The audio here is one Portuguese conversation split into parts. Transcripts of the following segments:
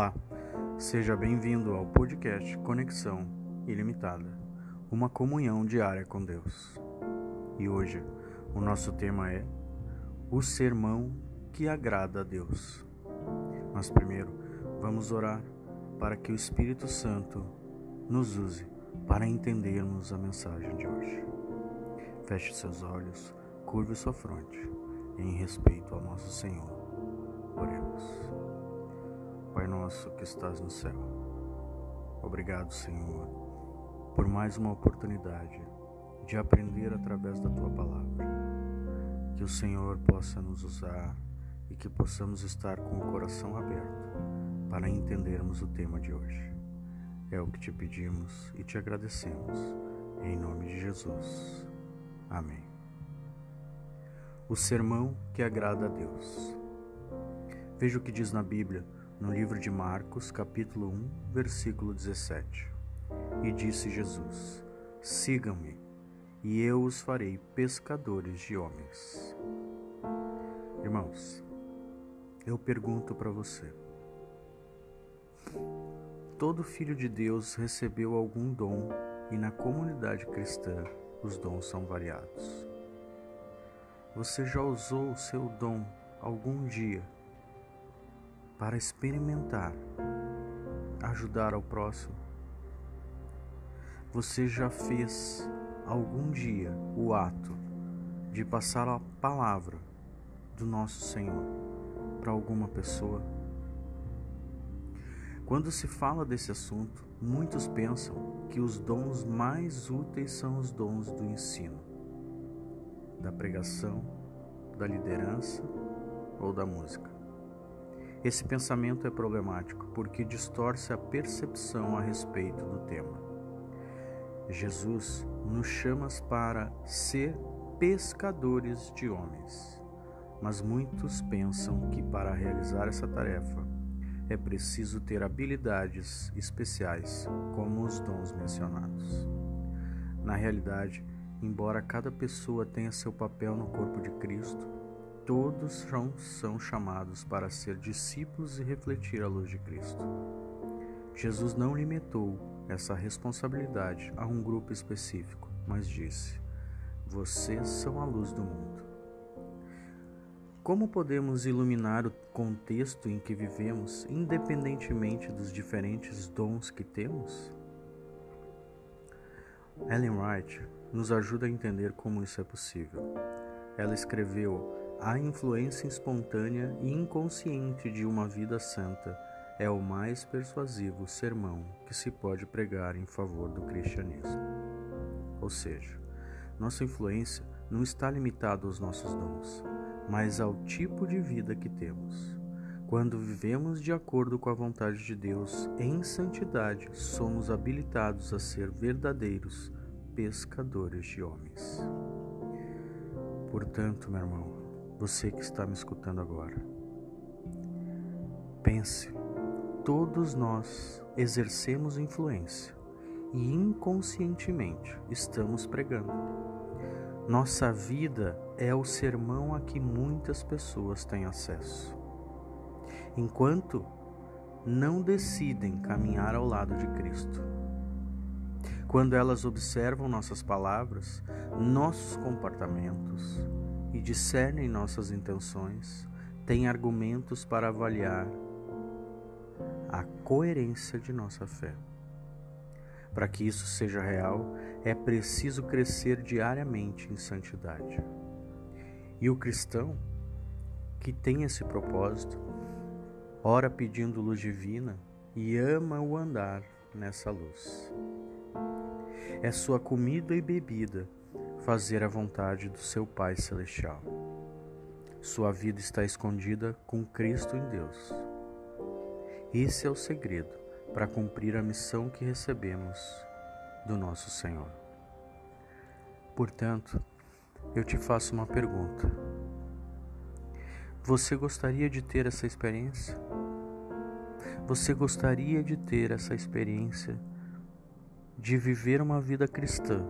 Olá, seja bem-vindo ao podcast Conexão Ilimitada, uma comunhão diária com Deus. E hoje o nosso tema é o sermão que agrada a Deus. Mas primeiro, vamos orar para que o Espírito Santo nos use para entendermos a mensagem de hoje. Feche seus olhos, curve sua fronte em respeito ao nosso Senhor. Nosso que estás no céu, obrigado, Senhor, por mais uma oportunidade de aprender através da tua palavra. Que o Senhor possa nos usar e que possamos estar com o coração aberto para entendermos o tema de hoje. É o que te pedimos e te agradecemos. Em nome de Jesus. Amém. O sermão que agrada a Deus. Veja o que diz na Bíblia no livro de Marcos, capítulo 1, versículo 17. E disse Jesus: Sigam-me, e eu os farei pescadores de homens. Irmãos, eu pergunto para você: todo filho de Deus recebeu algum dom e na comunidade cristã os dons são variados. Você já usou o seu dom algum dia para experimentar ajudar ao próximo? Você já fez algum dia o ato de passar a palavra do nosso Senhor para alguma pessoa? Quando se fala desse assunto, muitos pensam que os dons mais úteis são os dons do ensino, da pregação, da liderança ou da música. Esse pensamento é problemático porque distorce a percepção a respeito do tema. Jesus nos chama para ser pescadores de homens, mas muitos pensam que para realizar essa tarefa é preciso ter habilidades especiais, como os dons mencionados. Na realidade, embora cada pessoa tenha seu papel no corpo de Cristo, todos são chamados para ser discípulos e refletir a luz de Cristo. Jesus não limitou essa responsabilidade a um grupo específico, mas disse: Vocês são a luz do mundo. Como podemos iluminar o contexto em que vivemos, independentemente dos diferentes dons que temos? Ellen White nos ajuda a entender como isso é possível. Ela escreveu a influência espontânea e inconsciente de uma vida santa é o mais persuasivo sermão que se pode pregar em favor do cristianismo. Ou seja, nossa influência não está limitada aos nossos dons, mas ao tipo de vida que temos. Quando vivemos de acordo com a vontade de Deus em santidade, somos habilitados a ser verdadeiros pescadores de homens. Portanto, meu irmão, você que está me escutando agora. Pense, todos nós exercemos influência e inconscientemente estamos pregando. Nossa vida é o sermão a que muitas pessoas têm acesso. Enquanto não decidem caminhar ao lado de Cristo. Quando elas observam nossas palavras, nossos comportamentos, e discernem nossas intenções, têm argumentos para avaliar a coerência de nossa fé. Para que isso seja real, é preciso crescer diariamente em santidade. E o cristão que tem esse propósito, ora pedindo luz divina e ama o andar nessa luz. É sua comida e bebida fazer a vontade do seu Pai Celestial. Sua vida está escondida com Cristo em Deus. Esse é o segredo para cumprir a missão que recebemos do nosso Senhor. Portanto, eu te faço uma pergunta. Você gostaria de ter essa experiência? Você gostaria de ter essa experiência de viver uma vida cristã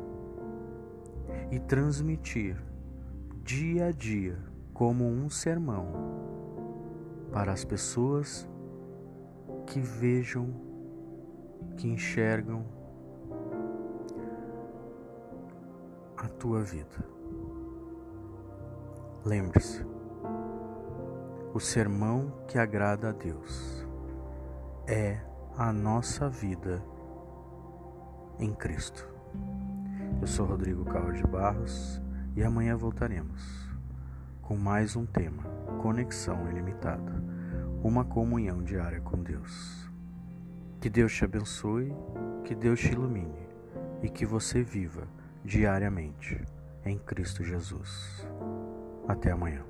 e transmitir dia a dia como um sermão para as pessoas que vejam, que enxergam a tua vida. Lembre-se, o sermão que agrada a Deus é a nossa vida em Cristo. Eu sou Rodrigo Carlos de Barros e amanhã voltaremos com mais um tema: Conexão Ilimitada uma comunhão diária com Deus. Que Deus te abençoe, que Deus te ilumine e que você viva diariamente em Cristo Jesus. Até amanhã.